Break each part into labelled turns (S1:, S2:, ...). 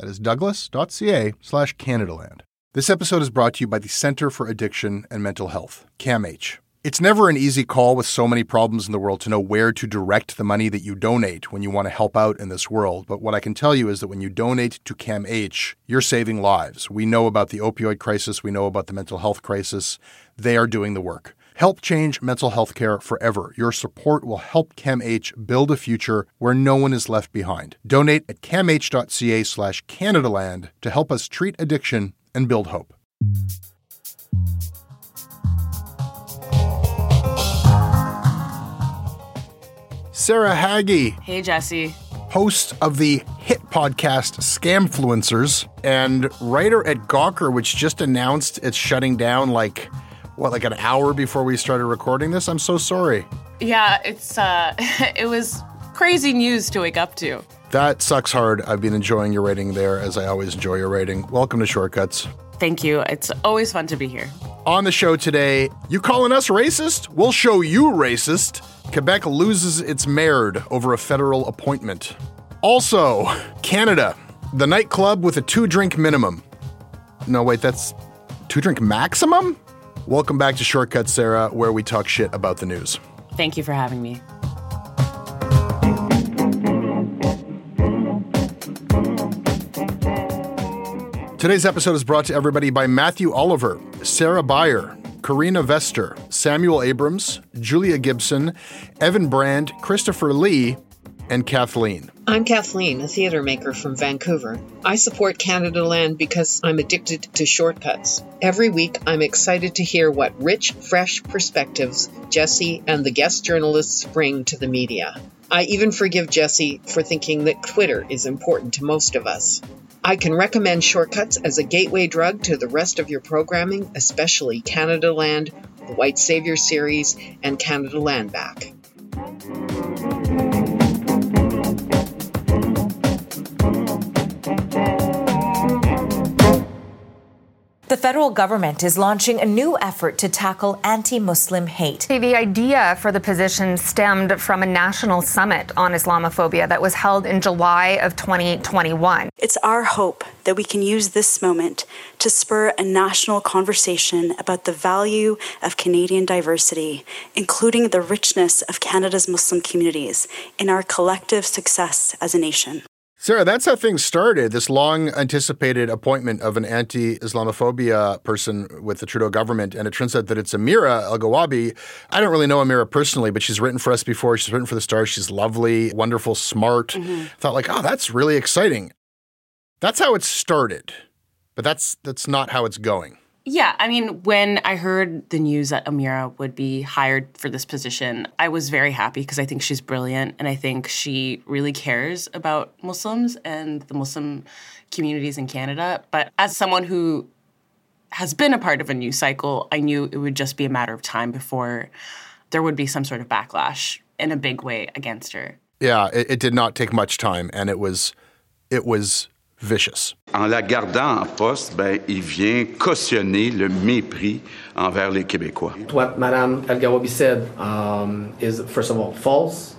S1: That is douglas.ca slash Canadaland. This episode is brought to you by the Center for Addiction and Mental Health, CAMH. It's never an easy call with so many problems in the world to know where to direct the money that you donate when you want to help out in this world. But what I can tell you is that when you donate to CAMH, you're saving lives. We know about the opioid crisis, we know about the mental health crisis. They are doing the work. Help change mental health care forever. Your support will help CAMH build a future where no one is left behind. Donate at camh.ca slash Canadaland to help us treat addiction and build hope. Sarah Hagi,
S2: Hey, Jesse.
S1: host of the hit podcast Scamfluencers and writer at Gawker, which just announced it's shutting down like, what, like an hour before we started recording this? I'm so sorry.
S2: Yeah, it's uh it was crazy news to wake up to.
S1: That sucks hard. I've been enjoying your writing there, as I always enjoy your writing. Welcome to Shortcuts.
S2: Thank you. It's always fun to be here.
S1: On the show today, you calling us racist? We'll show you racist. Quebec loses its mayor over a federal appointment. Also, Canada, the nightclub with a two drink minimum. No, wait, that's two drink maximum? Welcome back to Shortcuts, Sarah, where we talk shit about the news.
S2: Thank you for having me.
S1: Today's episode is brought to everybody by Matthew Oliver, Sarah Beyer, Karina Vester, Samuel Abrams, Julia Gibson, Evan Brand, Christopher Lee, and Kathleen.
S3: I'm Kathleen, a theater maker from Vancouver. I support Canadaland because I'm addicted to shortcuts. Every week, I'm excited to hear what rich, fresh perspectives Jesse and the guest journalists bring to the media. I even forgive Jesse for thinking that Twitter is important to most of us. I can recommend Shortcuts as a gateway drug to the rest of your programming, especially Canadaland, the White Savior series, and Canada Land Back.
S4: Federal government is launching a new effort to tackle anti Muslim hate.
S5: The idea for the position stemmed from a national summit on Islamophobia that was held in July of 2021.
S6: It's our hope that we can use this moment to spur a national conversation about the value of Canadian diversity, including the richness of Canada's Muslim communities, in our collective success as a nation.
S1: Sarah, that's how things started. This long anticipated appointment of an anti Islamophobia person with the Trudeau government. And it turns out that it's Amira Elghawaby. I don't really know Amira personally, but she's written for us before. She's written for the Star. She's lovely, wonderful, smart. Mm-hmm. Thought like, oh, that's really exciting. That's how it started. But that's that's not how it's going.
S2: Yeah, I mean, when I heard the news that Amira would be hired for this position, I was very happy because I think she's brilliant and I think she really cares about Muslims and the Muslim communities in Canada. But as someone who has been a part of a news cycle, I knew it would just be a matter of time before there would be some sort of backlash in a big way against her.
S1: Yeah, it, it did not take much time, and it was, it was vicious.
S7: En la gardant en poste, ben, il vient cautionner le mépris envers les Québécois.
S8: What Madame El Gawabi said um, is, first of all, false.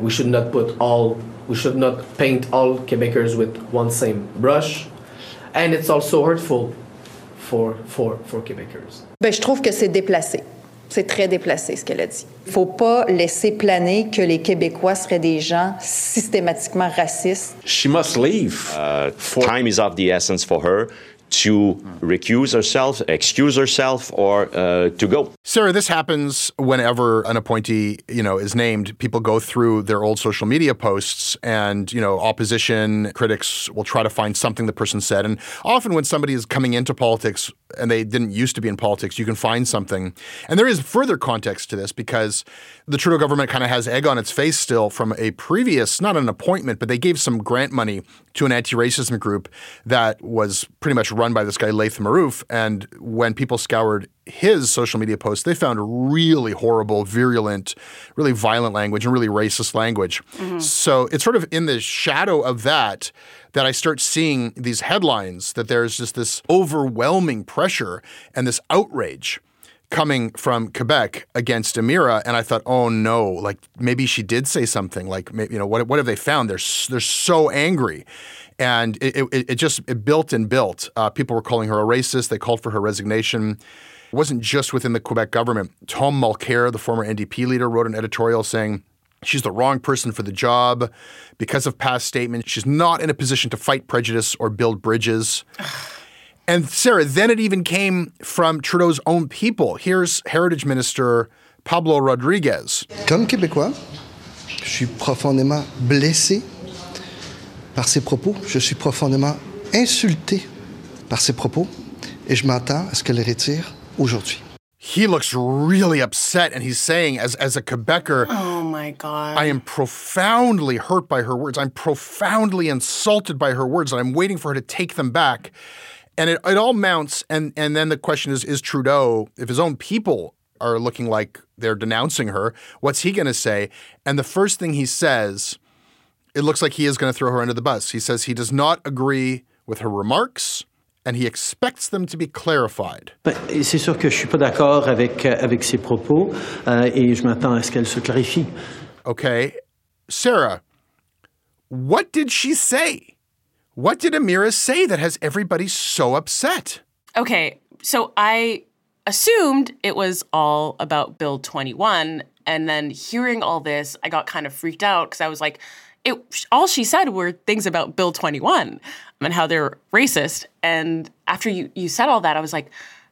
S8: We should not put all, we should not paint all Quebecers with one same brush, and it's also hurtful for for for Quebecers.
S9: Ben, je trouve que c'est déplacé. C'est très déplacé ce qu'elle a dit. Il faut pas laisser planer que les Québécois seraient des gens systématiquement racistes.
S10: She must leave. Uh, time is of the essence for her to recuse herself, excuse herself, or uh, to go.
S1: Sarah, this happens whenever an appointee, you know, is named. People go through their old social media posts, and you know, opposition critics will try to find something the person said. And often, when somebody is coming into politics and they didn't used to be in politics, you can find something. And there is further context to this because the Trudeau government kind of has egg on its face still from a previous, not an appointment, but they gave some grant money to an anti-racism group that was pretty much run by this guy Laith Marouf. And when people scoured his social media posts, they found really horrible, virulent, really violent language and really racist language. Mm-hmm. So it's sort of in the shadow of that that I start seeing these headlines that there's just this overwhelming pressure and this outrage coming from Quebec against Amira, and I thought, oh no, like maybe she did say something. Like, you know, what what have they found? They're they're so angry, and it it, it just it built and built. Uh, people were calling her a racist. They called for her resignation. It wasn't just within the Quebec government. Tom Mulcair, the former NDP leader, wrote an editorial saying. She's the wrong person for the job because of past statements. She's not in a position to fight prejudice or build bridges. And Sarah, then it even came from Trudeau's own people. Here's Heritage Minister Pablo Rodriguez.
S11: Comme Québécois, je suis profondément blessé par ses propos. Je suis profondément insulté par ses propos et je m'attends à ce qu'elle les retire aujourd'hui.
S1: He looks really upset and he's saying as as a Quebecer,
S2: "Oh my god.
S1: I am profoundly hurt by her words. I'm profoundly insulted by her words and I'm waiting for her to take them back." And it, it all mounts, and, and then the question is is Trudeau, if his own people are looking like they're denouncing her, what's he going to say? And the first thing he says, it looks like he is going to throw her under the bus. He says he does not agree with her remarks and he expects them to be clarified.
S12: C'est sûr que je suis pas d'accord avec euh, avec ses propos euh, et je m'attends à ce qu'elle se clarifie.
S1: Okay, Sarah, what did she say? What did Amira say that has everybody so upset?
S2: Okay, so I assumed it was all about Bill 21. And then hearing all this, I got kind of freaked out because I was like, it, all she said were things about Bill 21 and how they're racist. And after you, you said all that, I was like,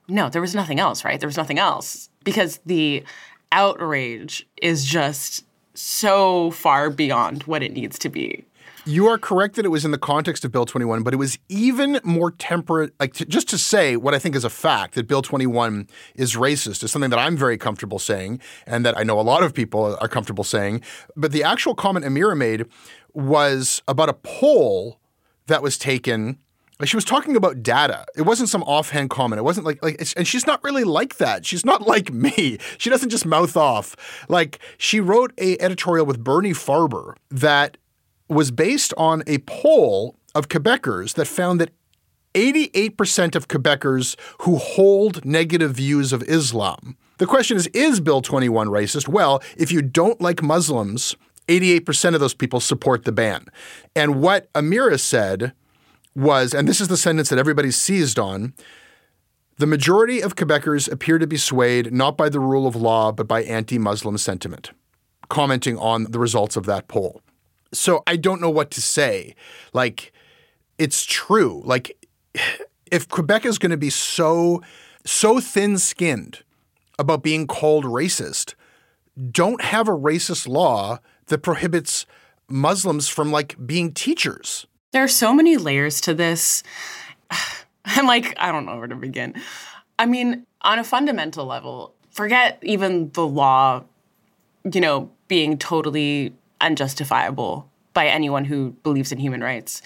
S2: no, there was nothing else, right? There was nothing else because the outrage is just so far beyond what it needs to be.
S1: You are correct that it was in the context of Bill 21, but it was even more temperate. Like to, just to say what I think is a fact that Bill 21 is racist is something that I'm very comfortable saying, and that I know a lot of people are comfortable saying. But the actual comment Amira made was about a poll that was taken. She was talking about data. It wasn't some offhand comment. It wasn't like like, and she's not really like that. She's not like me. She doesn't just mouth off. Like she wrote a editorial with Bernie Farber that was based on a poll of Quebecers that found that 88% of Quebecers who hold negative views of Islam. The question is Is Bill 21 racist? Well, if you don't like Muslims, 88% of those people support the ban. And what Amira said was, and this is the sentence that everybody seized on the majority of Quebecers appear to be swayed not by the rule of law, but by anti Muslim sentiment, commenting on the results of that poll. So I don't know what to say. Like, it's true. Like, if Quebec is going to be so so thin-skinned about being called racist, don't have a racist law that prohibits Muslims from like being teachers.
S2: There are so many layers to this. I'm like, I don't know where to begin. I mean, on a fundamental level, forget even the law, you know, being totally unjustifiable by anyone who believes in human rights.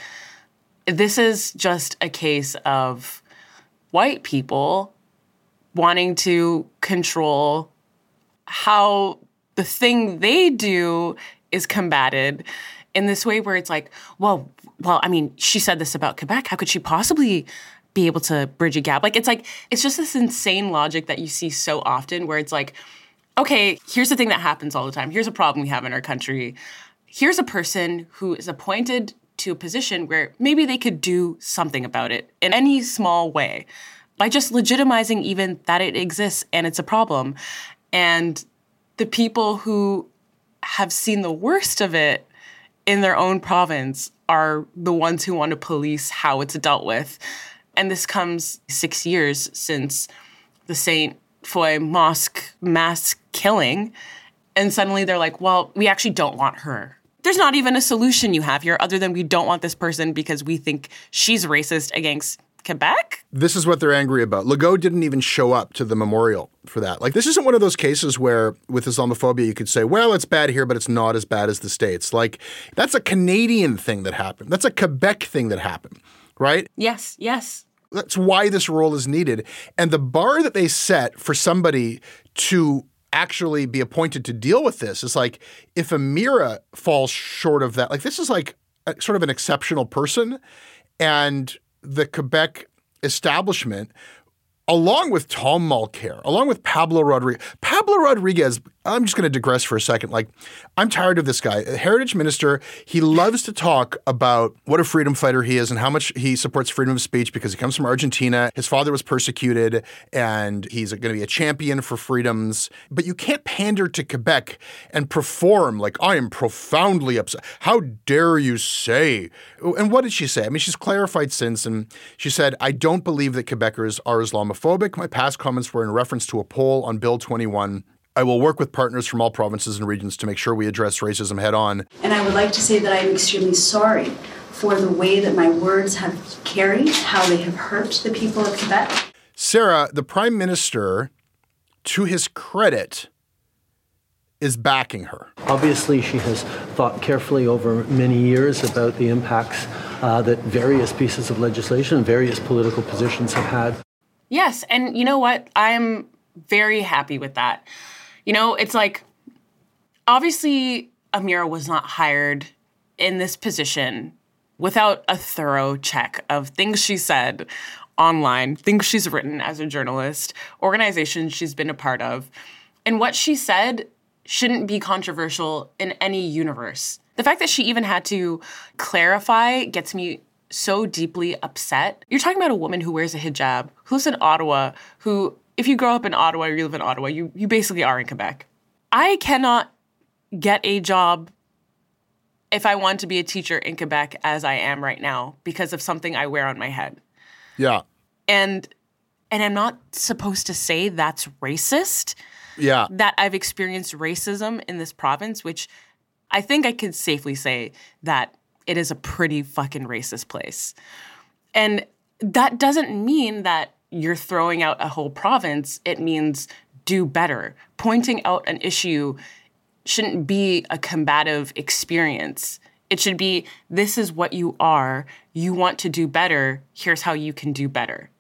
S2: This is just a case of white people wanting to control how the thing they do is combated in this way where it's like, well, well, I mean, she said this about Quebec. How could she possibly be able to bridge a gap? Like it's like it's just this insane logic that you see so often where it's like, okay, here's the thing that happens all the time. Here's a problem we have in our country. Here's a person who is appointed to a position where maybe they could do something about it in any small way by just legitimizing even that it exists and it's a problem. And the people who have seen the worst of it in their own province are the ones who want to police how it's dealt with. And this comes six years since the St. Foy Mosque mass killing. And suddenly they're like, well, we actually don't want her. There's not even a solution you have here other than we don't want this person because we think she's racist against Quebec?
S1: This is what they're angry about. Legault didn't even show up to the memorial for that. Like, this isn't one of those cases where with Islamophobia, you could say, well, it's bad here, but it's not as bad as the States. Like, that's a Canadian thing that happened. That's a Quebec thing that happened, right?
S2: Yes, yes.
S1: That's why this role is needed. And the bar that they set for somebody to actually be appointed to deal with this is like if Amira falls short of that, like this is like a, sort of an exceptional person. And the Quebec establishment, along with Tom Mulcair, along with Pablo Rodriguez. Pablo Rodriguez I'm just going to digress for a second. Like, I'm tired of this guy. A heritage minister, he loves to talk about what a freedom fighter he is and how much he supports freedom of speech because he comes from Argentina. His father was persecuted and he's going to be a champion for freedoms. But you can't pander to Quebec and perform like, I am profoundly upset. How dare you say? And what did she say? I mean, she's clarified since and she said, I don't believe that Quebecers are Islamophobic. My past comments were in reference to a poll on Bill 21 I will work with partners from all provinces and regions to make sure we address racism head on.
S6: And I would like to say that I am extremely sorry for the way that my words have carried, how they have hurt the people of Quebec.
S1: Sarah, the Prime Minister, to his credit, is backing her.
S12: Obviously, she has thought carefully over many years about the impacts uh, that various pieces of legislation, and various political positions have had.
S2: Yes, and you know what? I'm very happy with that. You know, it's like obviously Amira was not hired in this position without a thorough check of things she said online, things she's written as a journalist, organizations she's been a part of. And what she said shouldn't be controversial in any universe. The fact that she even had to clarify gets me so deeply upset. You're talking about a woman who wears a hijab, who's in Ottawa, who if you grow up in Ottawa or you live in Ottawa, you, you basically are in Quebec. I cannot get a job if I want to be a teacher in Quebec as I am right now because of something I wear on my head.
S1: Yeah.
S2: And and I'm not supposed to say that's racist.
S1: Yeah.
S2: That I've experienced racism in this province, which I think I could safely say that it is a pretty fucking racist place. And that doesn't mean that you're throwing out a whole province, it means do better. Pointing out an issue shouldn't be a combative experience. It should be this is what you are. You want to do better. Here's how you can do better.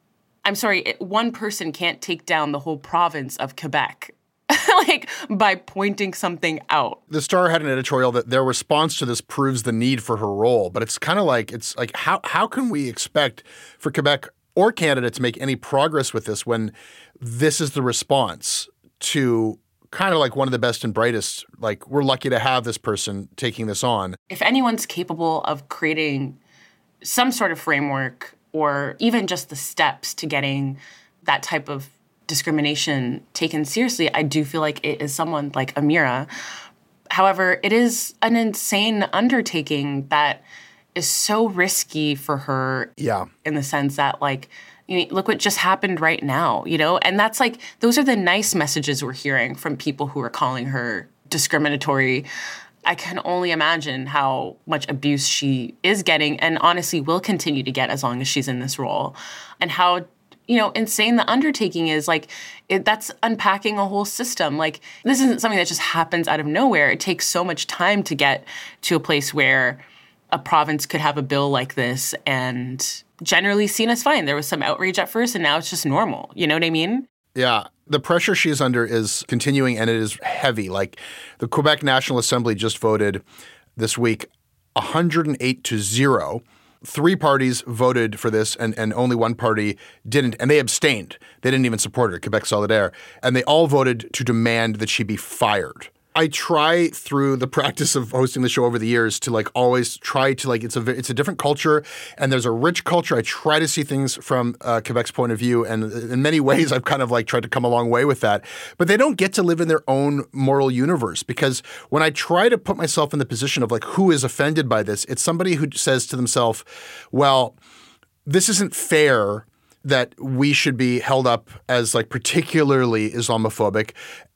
S2: I'm sorry, it, one person can't take down the whole province of Quebec. like by pointing something out.
S1: The Star had an editorial that their response to this proves the need for her role, but it's kind of like it's like how how can we expect for Quebec or Canada to make any progress with this when this is the response to kind of like one of the best and brightest. Like, we're lucky to have this person taking this on.
S2: If anyone's capable of creating some sort of framework or even just the steps to getting that type of discrimination taken seriously, I do feel like it is someone like Amira. However, it is an insane undertaking that is so risky for her.
S1: Yeah.
S2: In the sense that, like, you know, look what just happened right now, you know? And that's like, those are the nice messages we're hearing from people who are calling her discriminatory. I can only imagine how much abuse she is getting and honestly will continue to get as long as she's in this role. And how you know insane the undertaking is like it, that's unpacking a whole system like this isn't something that just happens out of nowhere it takes so much time to get to a place where a province could have a bill like this and generally seen as fine. There was some outrage at first, and now it's just normal. You know what I mean?
S1: Yeah. The pressure she's under is continuing and it is heavy. Like the Quebec National Assembly just voted this week 108 to 0. Three parties voted for this, and, and only one party didn't, and they abstained. They didn't even support her, Quebec Solidaire. And they all voted to demand that she be fired. I try through the practice of hosting the show over the years to like always try to like it's a it's a different culture and there's a rich culture. I try to see things from uh, Quebec's point of view, and in many ways, I've kind of like tried to come a long way with that. But they don't get to live in their own moral universe because when I try to put myself in the position of like who is offended by this, it's somebody who says to themselves, "Well, this isn't fair." that we should be held up as like particularly Islamophobic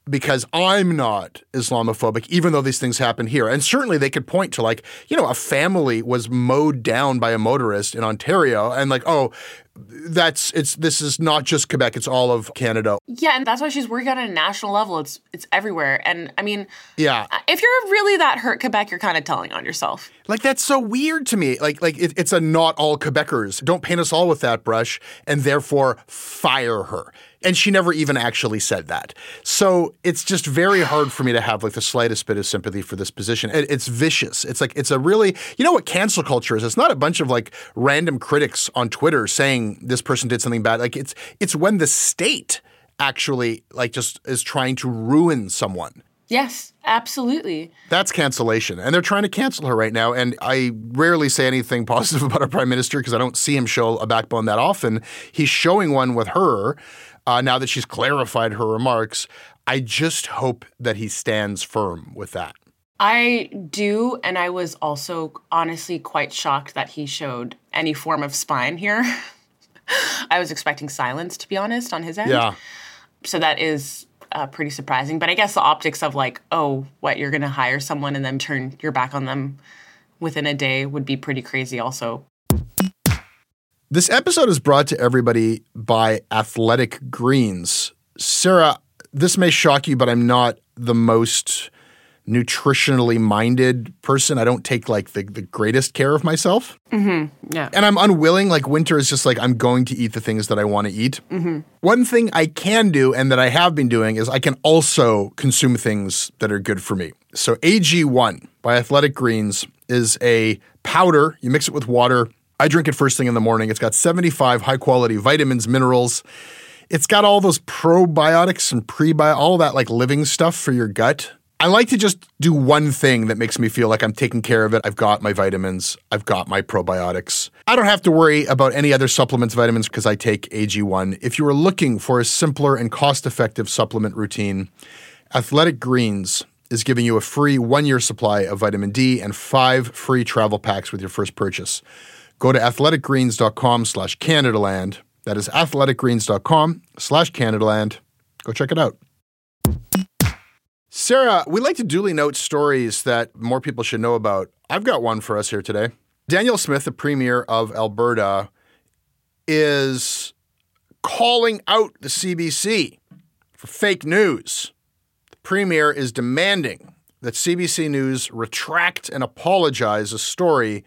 S1: because I'm not Islamophobic, even though these things happen here. And certainly they could point to, like, you know, a family was mowed down by a motorist in Ontario, and like, oh, that's it's this is not just Quebec, it's all of Canada.
S2: Yeah, and that's why she's working on a national level. It's it's everywhere. And I mean,
S1: yeah, uh,
S2: if you're really that hurt Quebec, you're kind of telling on yourself.
S1: Like that's so weird to me. Like like it, it's a not all Quebecers. Don't paint us all with that brush, and therefore fire her. And she never even actually said that. So it's just very hard for me to have like the slightest bit of sympathy for this position. It, it's vicious. It's like it's a really you know what cancel culture is. It's not a bunch of like random critics on Twitter saying this person did something bad. Like it's it's when the state actually like just is trying to ruin someone.
S2: Yes, absolutely.
S1: That's cancellation. And they're trying to cancel her right now. And I rarely say anything positive about our prime minister because I don't see him show a backbone that often. He's showing one with her uh, now that she's clarified her remarks. I just hope that he stands firm with that.
S2: I do. And I was also honestly quite shocked that he showed any form of spine here. I was expecting silence, to be honest, on his end.
S1: Yeah.
S2: So that is uh, pretty surprising. But I guess the optics of like, oh, what you're going to hire someone and then turn your back on them within a day would be pretty crazy. Also.
S1: This episode is brought to everybody by Athletic Greens. Sarah, this may shock you, but I'm not the most nutritionally minded person. I don't take like the, the greatest care of myself.
S2: Mm-hmm. Yeah.
S1: And I'm unwilling. Like winter is just like I'm going to eat the things that I want to eat.
S2: Mm-hmm.
S1: One thing I can do and that I have been doing is I can also consume things that are good for me. So AG1 by Athletic Greens is a powder. You mix it with water. I drink it first thing in the morning. It's got 75 high quality vitamins, minerals. It's got all those probiotics and prebiotics, all that like living stuff for your gut. I like to just do one thing that makes me feel like I'm taking care of it. I've got my vitamins, I've got my probiotics. I don't have to worry about any other supplements, vitamins, because I take AG1. If you are looking for a simpler and cost effective supplement routine, Athletic Greens is giving you a free one year supply of vitamin D and five free travel packs with your first purchase. Go to athleticgreens.com slash Canadaland. That is athleticgreens.com slash Canadaland. Go check it out. Sarah, we like to duly note stories that more people should know about. I've got one for us here today. Danielle Smith, the Premier of Alberta, is calling out the CBC for fake news. The Premier is demanding that CBC News retract and apologize a story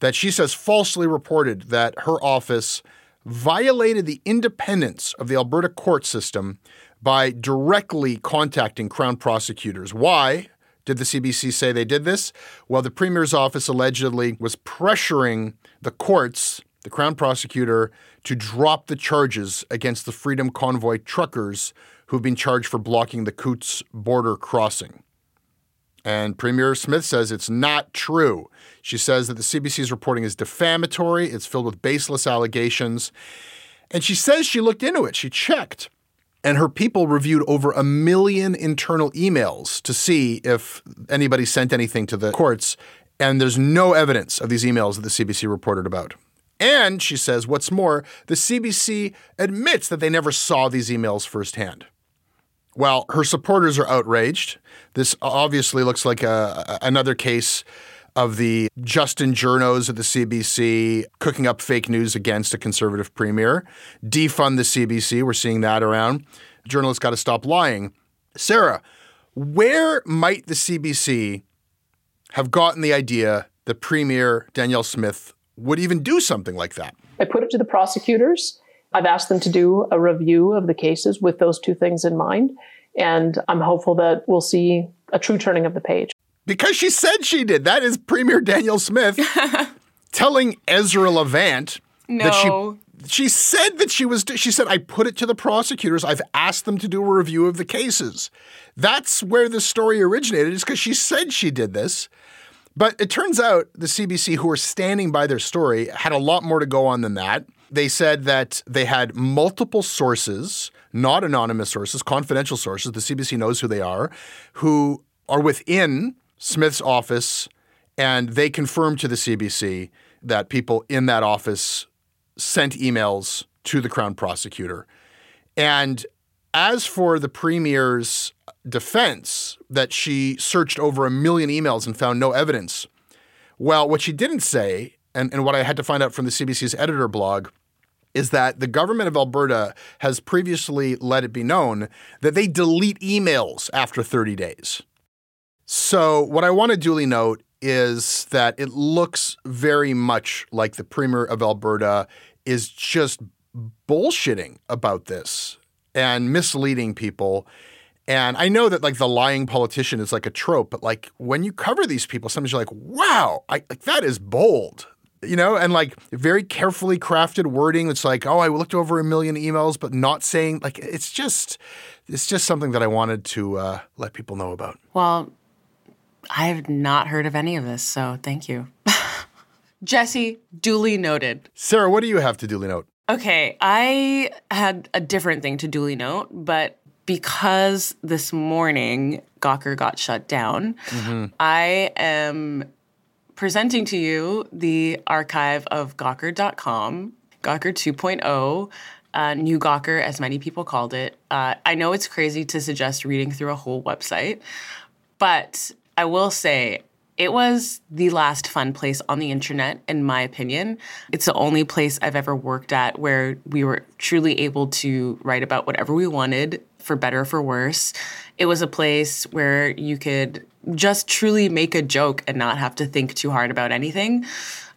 S1: that she says falsely reported that her office violated the independence of the Alberta court system by directly contacting Crown prosecutors. Why did the CBC say they did this? Well, the Premier's office allegedly was pressuring the courts, the Crown prosecutor, to drop the charges against the Freedom Convoy truckers who've been charged for blocking the Coutts border crossing. And Premier Smith says it's not true. She says that the CBC's reporting is defamatory, it's filled with baseless allegations. And she says she looked into it, she checked. And her people reviewed over a million internal emails to see if anybody sent anything to the courts. And there's no evidence of these emails that the CBC reported about. And she says, what's more, the CBC admits that they never saw these emails firsthand. Well, her supporters are outraged. This obviously looks like a, another case of the Justin Journos of the CBC cooking up fake news against a conservative premier. Defund the CBC. We're seeing that around. Journalists got to stop lying. Sarah, where might the CBC have gotten the idea that Premier Danielle Smith would even do something like that?
S13: I put it to the prosecutors. I've asked them to do a review of the cases with those two things in mind. And I'm hopeful that we'll see a true turning of the page.
S1: Because she said she did. That is Premier Danielle Smith telling Ezra Levant
S2: no.
S1: that she she said that she was she said I put it to the prosecutors. I've asked them to do a review of the cases. That's where the story originated is because she said she did this. But it turns out the CBC who were standing by their story had a lot more to go on than that. They said that they had multiple sources, not anonymous sources, confidential sources, the CBC knows who they are, who are within Smith's office and they confirmed to the CBC that people in that office sent emails to the Crown prosecutor. And as for the premier's defense that she searched over a million emails and found no evidence, well, what she didn't say, and, and what I had to find out from the CBC's editor blog, is that the government of Alberta has previously let it be known that they delete emails after 30 days. So, what I want to duly note is that it looks very much like the Premier of Alberta is just bullshitting about this and misleading people. And I know that like the lying politician is like a trope, but like when you cover these people, sometimes you're like, wow, I, like that is bold. You know, and like very carefully crafted wording. It's like, oh, I looked over a million emails, but not saying like it's just, it's just something that I wanted to uh, let people know about.
S2: Well, I have not heard of any of this, so thank you. Jesse, duly noted.
S1: Sarah, what do you have to duly note?
S2: Okay, I had a different thing to duly note, but because this morning Gawker got shut down, mm-hmm. I am presenting to you the archive of Gawker.com, Gawker 2.0. Uh, new Gawker, as many people called it. Uh, I know it's crazy to suggest reading through a whole website, but I will say it was the last fun place on the internet, in my opinion. It's the only place I've ever worked at where we were truly able to write about whatever we wanted, for better or for worse. It was a place where you could just truly make a joke and not have to think too hard about anything.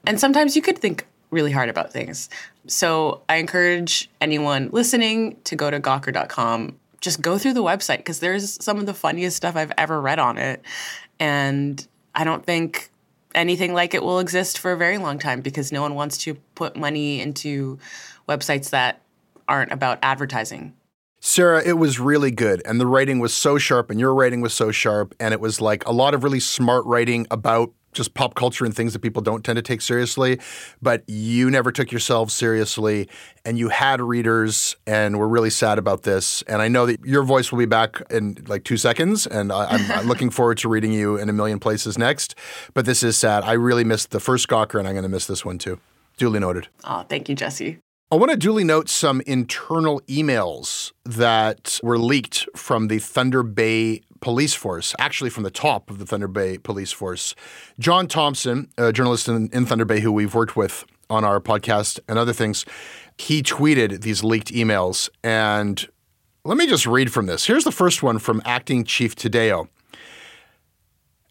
S2: And sometimes you could think really hard about things. So I encourage anyone listening to go to gawker.com. Just go through the website because there's some of the funniest stuff I've ever read on it. And I don't think anything like it will exist for a very long time because no one wants to put money into websites that aren't about advertising.
S1: Sarah, it was really good. And the writing was so sharp, and your writing was so sharp. And it was like a lot of really smart writing about just pop culture and things that people don't tend to take seriously. But you never took yourself seriously, and you had readers, and we're really sad about this. And I know that your voice will be back in like two seconds, and I, am looking forward to reading you in a million places next. But this is sad. I really missed the first Gawker, and I'm going to miss this one too. Duly noted.
S2: Oh, thank you, Jesse.
S1: I want to duly note some internal emails that were leaked from the Thunder Bay police force, actually from the top of the Thunder Bay police force. John Thompson, a journalist in, in Thunder Bay who we've worked with on our podcast and other things, he tweeted these leaked emails. And let me just read from this. Here's the first one from Acting Chief Taddeo.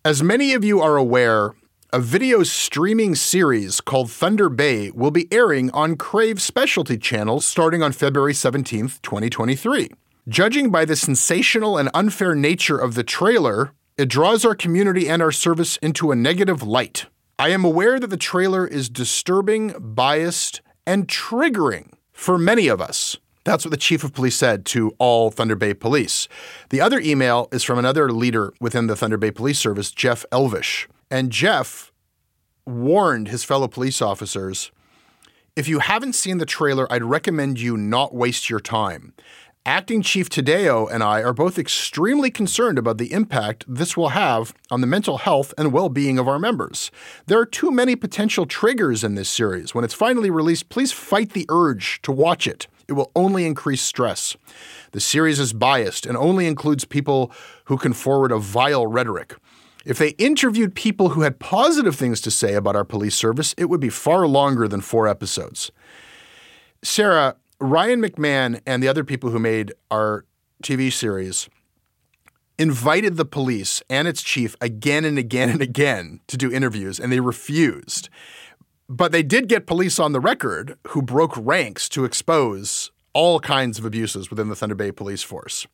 S1: As many of you are aware, a video streaming series called Thunder Bay will be airing on Crave Specialty Channel starting on February 17th, 2023. Judging by the sensational and unfair nature of the trailer, it draws our community and our service into a negative light. I am aware that the trailer is disturbing, biased, and triggering for many of us. That's what the chief of police said to all Thunder Bay police. The other email is from another leader within the Thunder Bay Police Service, Jeff Elvish. And Jeff warned his fellow police officers if you haven't seen the trailer, I'd recommend you not waste your time. Acting Chief Taddeo and I are both extremely concerned about the impact this will have on the mental health and well being of our members. There are too many potential triggers in this series. When it's finally released, please fight the urge to watch it. It will only increase stress. The series is biased and only includes people who can forward a vile rhetoric. If they interviewed people who had positive things to say about our police service, it would be far longer than four episodes. Sarah, Ryan McMahon and the other people who made our TV series invited the police and its chief again and again and again to do interviews, and they refused. But they did get police on the record who broke ranks to expose all kinds of abuses within the Thunder Bay police force.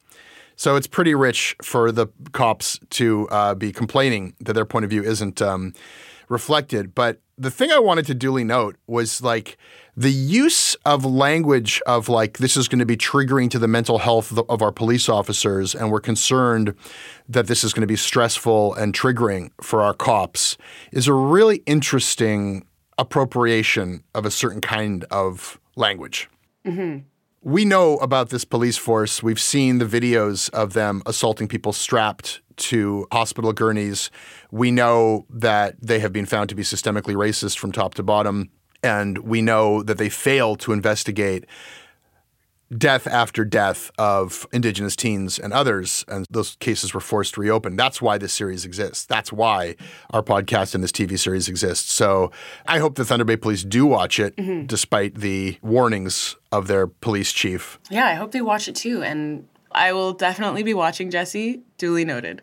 S1: So it's pretty rich for the cops to uh, be complaining that their point of view isn't um, reflected. But the thing I wanted to duly note was like the use of language of like this is going to be triggering to the mental health of, our police officers, and we're concerned that this is going to be stressful and triggering for our cops is a really interesting appropriation of a certain kind of language.
S2: Mm-hmm.
S1: We know about this police force. We've seen the videos of them assaulting people strapped to hospital gurneys. We know that they have been found to be systemically racist from top to bottom. And we know that they fail to investigate death after death of Indigenous teens and others, and those cases were forced to reopen. That's why this series exists. That's why our podcast and this TV series exists. So I hope the Thunder Bay Police do watch it,
S2: Mhm.
S1: despite the warnings of their police chief.
S2: Yeah, I hope they watch it too. And I will definitely be watching Jesse. Duly noted.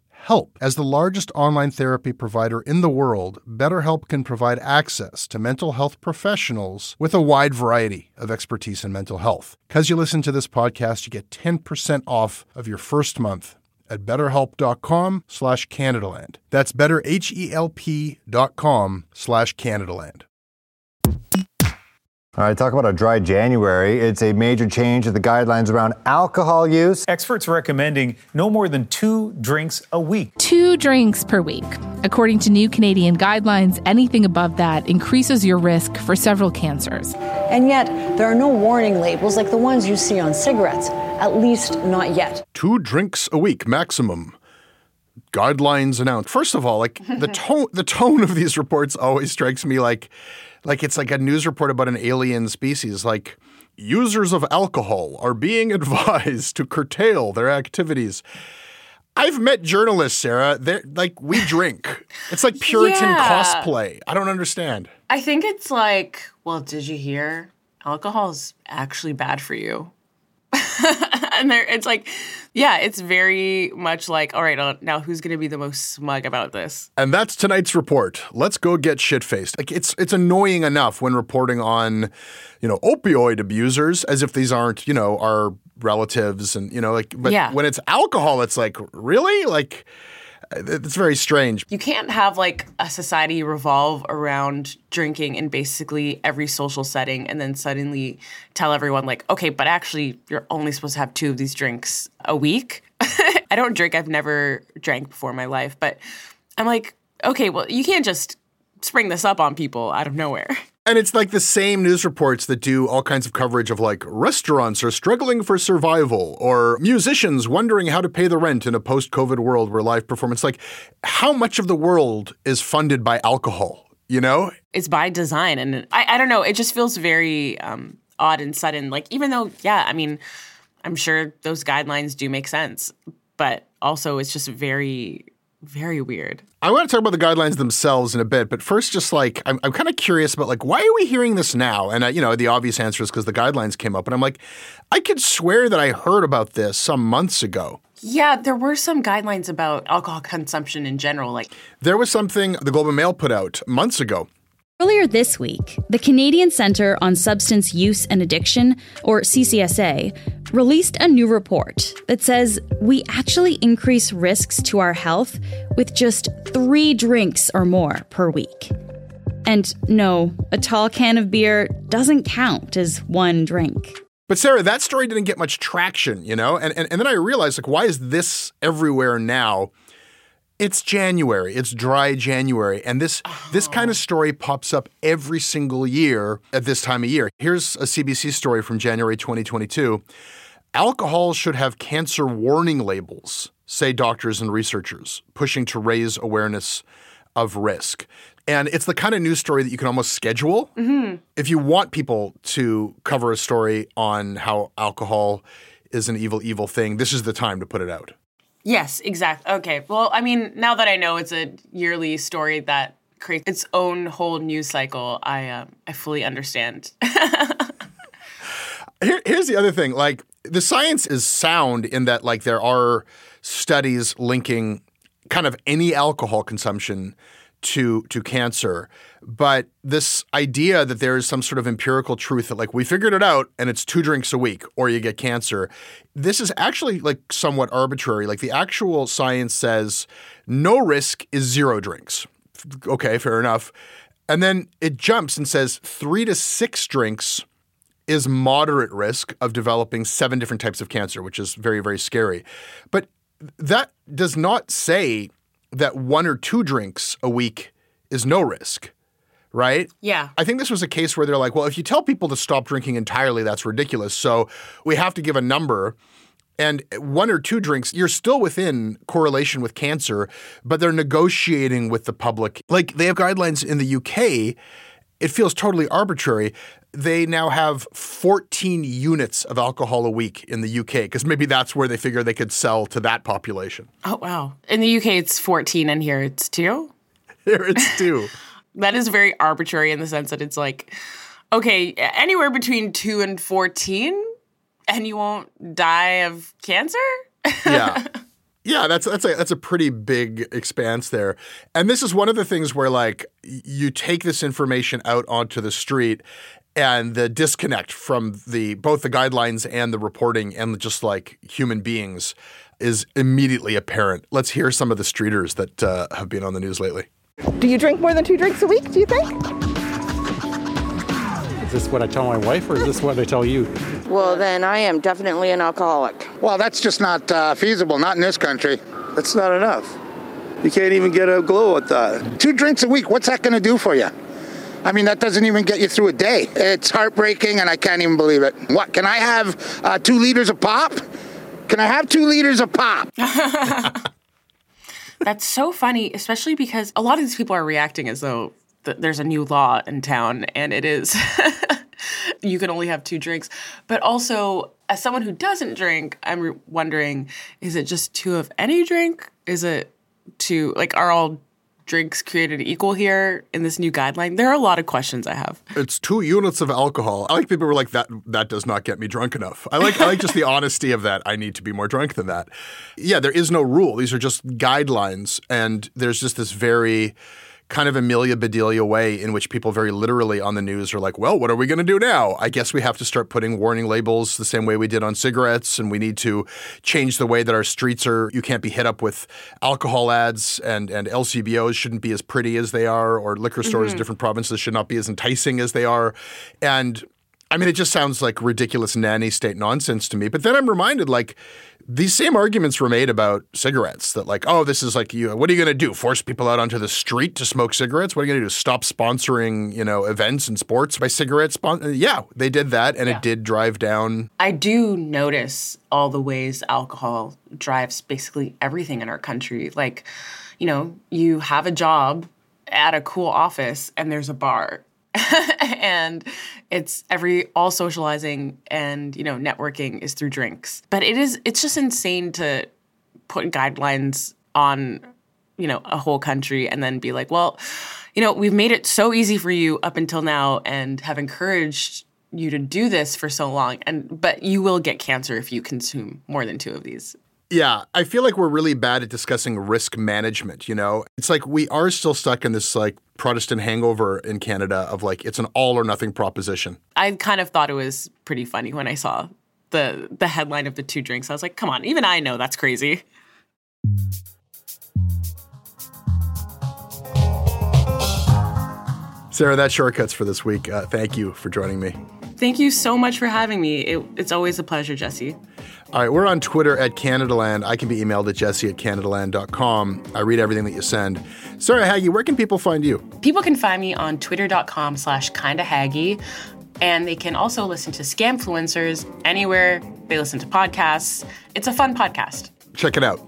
S1: help. As the largest online therapy provider in the world, BetterHelp can provide access to mental health professionals with a wide variety of expertise in mental health. Because you listen to this podcast, you get 10% off of your first month at betterhelp.com slash Canadaland. That's betterhelp.com slash Canadaland.
S14: All right, talk about a dry January. It's a major change in the guidelines around alcohol use.
S15: Experts recommending no more than two drinks a week.
S16: Two drinks per week. According to new Canadian guidelines, anything above that increases your risk for several cancers.
S17: And yet, there are no warning labels like the ones you see on cigarettes, at least not yet.
S1: Two drinks a week maximum. Guidelines announced. First of all, like the tone the tone of these reports always strikes me like like it's like a news report about an alien species like users of alcohol are being advised to curtail their activities. I've met journalists, Sarah. They're like we drink. It's like Puritan
S2: Yeah.
S1: cosplay. I don't understand.
S2: I think it's like, well, did you hear? Alcohol's actually bad for you. and there, it's like, yeah, it's very much like, all right, uh, now who's going to be the most smug about this?
S1: And that's tonight's report. Let's go get shit faced. Like it's it's annoying enough when reporting on, you know, opioid abusers as if these aren't, you know, our relatives and you know, like but
S2: Yeah.
S1: when it's alcohol, it's like, really? Like it's very strange.
S2: You can't have like a society revolve around drinking in basically every social setting and then suddenly tell everyone, like, okay, but actually, you're only supposed to have two of these drinks a week. I don't drink. I've never drank before in my life, but I'm like, okay, well, you can't just spring this up on people out of nowhere.
S1: And it's like the same news reports that do all kinds of coverage of like restaurants are struggling for survival or musicians wondering how to pay the rent in a post COVID world where live performance like how much of the world is funded by alcohol? you know?
S2: It's by design. And I, I don't know, it just feels very um, odd and sudden. Like, even though, yeah, I mean, I'm sure those guidelines do make sense, but also it's just very, very weird.
S1: I want to talk about the guidelines themselves in a bit, but first, just like I'm, I'm kind of curious about like why are we hearing this now? And uh, you know, the obvious answer is because the guidelines came up, and I'm like, I could swear that I heard about this some months ago.
S2: Yeah, there were some guidelines about alcohol consumption in general. Like
S1: there was something the Globe and Mail put out months ago.
S18: Earlier this week, the Canadian Centre on Substance Use and Addiction, or CCSA, released a new report that says we actually increase risks to our health with just three drinks or more per week. And no, a tall can of beer doesn't count as one drink.
S1: But Sarah, that story didn't get much traction, you know? And, and, and then I realized, like, why is this everywhere now? It's January. It's dry January. And this oh. this kind of story pops up every single year at this time of year. Here's a CBC story from January 2022. Alcohol should have cancer warning labels, say doctors and researchers, pushing to raise awareness of risk. And it's the kind of news story that you can almost schedule. Mm-hmm. If you want people to cover a story on how alcohol is an evil, evil thing, this is the time to put it out.
S2: Yes, exactly. Okay. Well, I mean, now that I know it's a yearly story that creates its own whole news cycle, I uh, I fully understand.
S1: Here, here's the other thing. Like the science is sound in that like there are studies linking kind of any alcohol consumption to to cancer. But this idea that there is some sort of empirical truth that like we figured it out and it's two drinks a week or you get cancer this is actually like somewhat arbitrary. Like the actual science says no risk is zero drinks. Okay fair enough. And then it jumps and says 3 to 6 drinks is moderate risk of developing seven different types of cancer which is very very scary. But that does not say that one or two drinks a week is no risk, right?
S2: Yeah.
S1: I think this was a case where they're like, well, if you tell people to stop drinking entirely, that's ridiculous. So we have to give a number. And one or two drinks, you're still within correlation with cancer, but they're negotiating with the public. Like they have guidelines in the UK. It feels totally arbitrary they now have 14 units of alcohol a week in the UK because maybe that's where they figure they could sell to that population.
S2: Oh, wow. In the UK, it's 14, and here it's two?
S1: Here it's two.
S2: that is very arbitrary in the sense that it's like, okay, anywhere between two and 14, and you won't die of cancer?
S1: yeah. Yeah, that's that's a that's a pretty big expanse there. And this is one of the things where like you take this information out onto the street and the disconnect from the both the guidelines and the reporting and just like human beings is immediately apparent. Let's hear some of the streeters that uh, have been on the news lately.
S19: Do you drink more than two drinks a week? Do you think?
S20: Is this what I tell my wife, or is this what I tell you?
S19: Well, then I am definitely an alcoholic.
S21: Well, that's just not uh, feasible. Not in this country. That's not enough. You can't even get a glow with that. Two drinks a week. What's that going to do for you? I mean, that doesn't even get you through a day. It's heartbreaking, and I can't even believe it. What, can I have uh, two liters of pop? Can I have two liters of pop?
S2: That's so funny, especially because a lot of these people are reacting as though th- there's a new law in town, and it is you can only have two drinks. But also, as someone who doesn't drink, I'm wondering is it just two of any drink? Is it two, like, are all drinks created equal here in this new guideline? There are a lot of questions I have.
S1: It's two units of alcohol. I like people who are like that. That does not get me drunk enough. I like I like just the honesty of that. I need to be more drunk than that. Yeah, there is no rule. These are just guidelines, and there's just this very kind of Amelia Bedelia way in which people very literally on the news are like, well, what are we going to do now? I guess we have to start putting warning labels the same way we did on cigarettes, and we need to change the way that our streets are. You can't be hit up with alcohol ads, and, and LCBOs shouldn't be as pretty as they are, or liquor stores mm-hmm. in different provinces should not be as enticing as they are. And I mean, it just sounds like ridiculous nanny state nonsense to me. But then I'm reminded, like, these same arguments were made about cigarettes that like oh this is like you what are you going to do force people out onto the street to smoke cigarettes? What are you going to do stop sponsoring you know events and sports by cigarettes spon- uh, yeah they did that and yeah. it did drive down
S2: i do notice all the ways alcohol drives basically everything in our country. Like you know you have a job at a cool office and there's a bar and it's every all socializing and you know networking is through drinks. But it is it's just insane to put guidelines on you know a whole country and then be like well you know we've made it so easy for you up until now and have encouraged you to do this for so long. And but you will get cancer if you consume more than two of these
S1: Yeah, I feel like we're really bad at discussing risk management, you know? It's like we are still stuck in this like Protestant hangover in Canada of like it's an all or nothing proposition.
S2: I kind of thought it was pretty funny when I saw the the headline of the two drinks. I was like, come on, even I know that's crazy.
S1: Sarah, that's shortcuts for this week. Uh, thank you for joining me.
S2: Thank you so much for having me. It, it's always a pleasure, Jesse.
S1: All right, we're on Twitter at Canadaland. I can be emailed at jesse at canadaland.com. I read everything that you send. Sarah Hagi, where can people find you?
S2: People can find me on twitter.com slash kinda hagi. And they can also listen to Scamfluencers anywhere they listen to podcasts. It's a fun podcast.
S1: Check it out.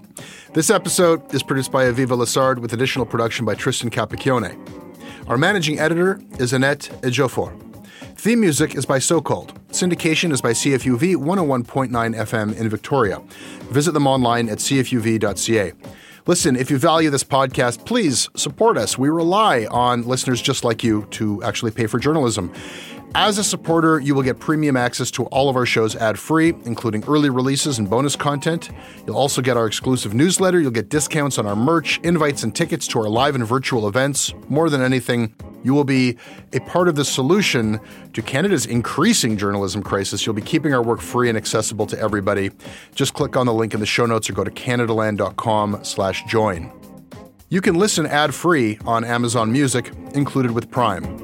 S1: This episode is produced by Aviva Lessard with additional production by Tristan Capacchione. Our managing editor is Annette Ejiofor. Theme music is by Socalled. Syndication is by CFUV 101.9 FM in Victoria. Visit them online at cfuv.ca. Listen, if you value this podcast, please support us. We rely on listeners just like you to actually pay for journalism. As a supporter, you will get premium access to all of our shows ad free, including early releases and bonus content. You'll also get our exclusive newsletter. You'll get discounts on our merch, invites, and tickets to our live and virtual events. More than anything, you will be a part of the solution to Canada's increasing journalism crisis. You'll be keeping our work free and accessible to everybody. Just click on the link in the show notes or go to canadaland.com slash join. You can listen ad-free on Amazon Music, included with Prime.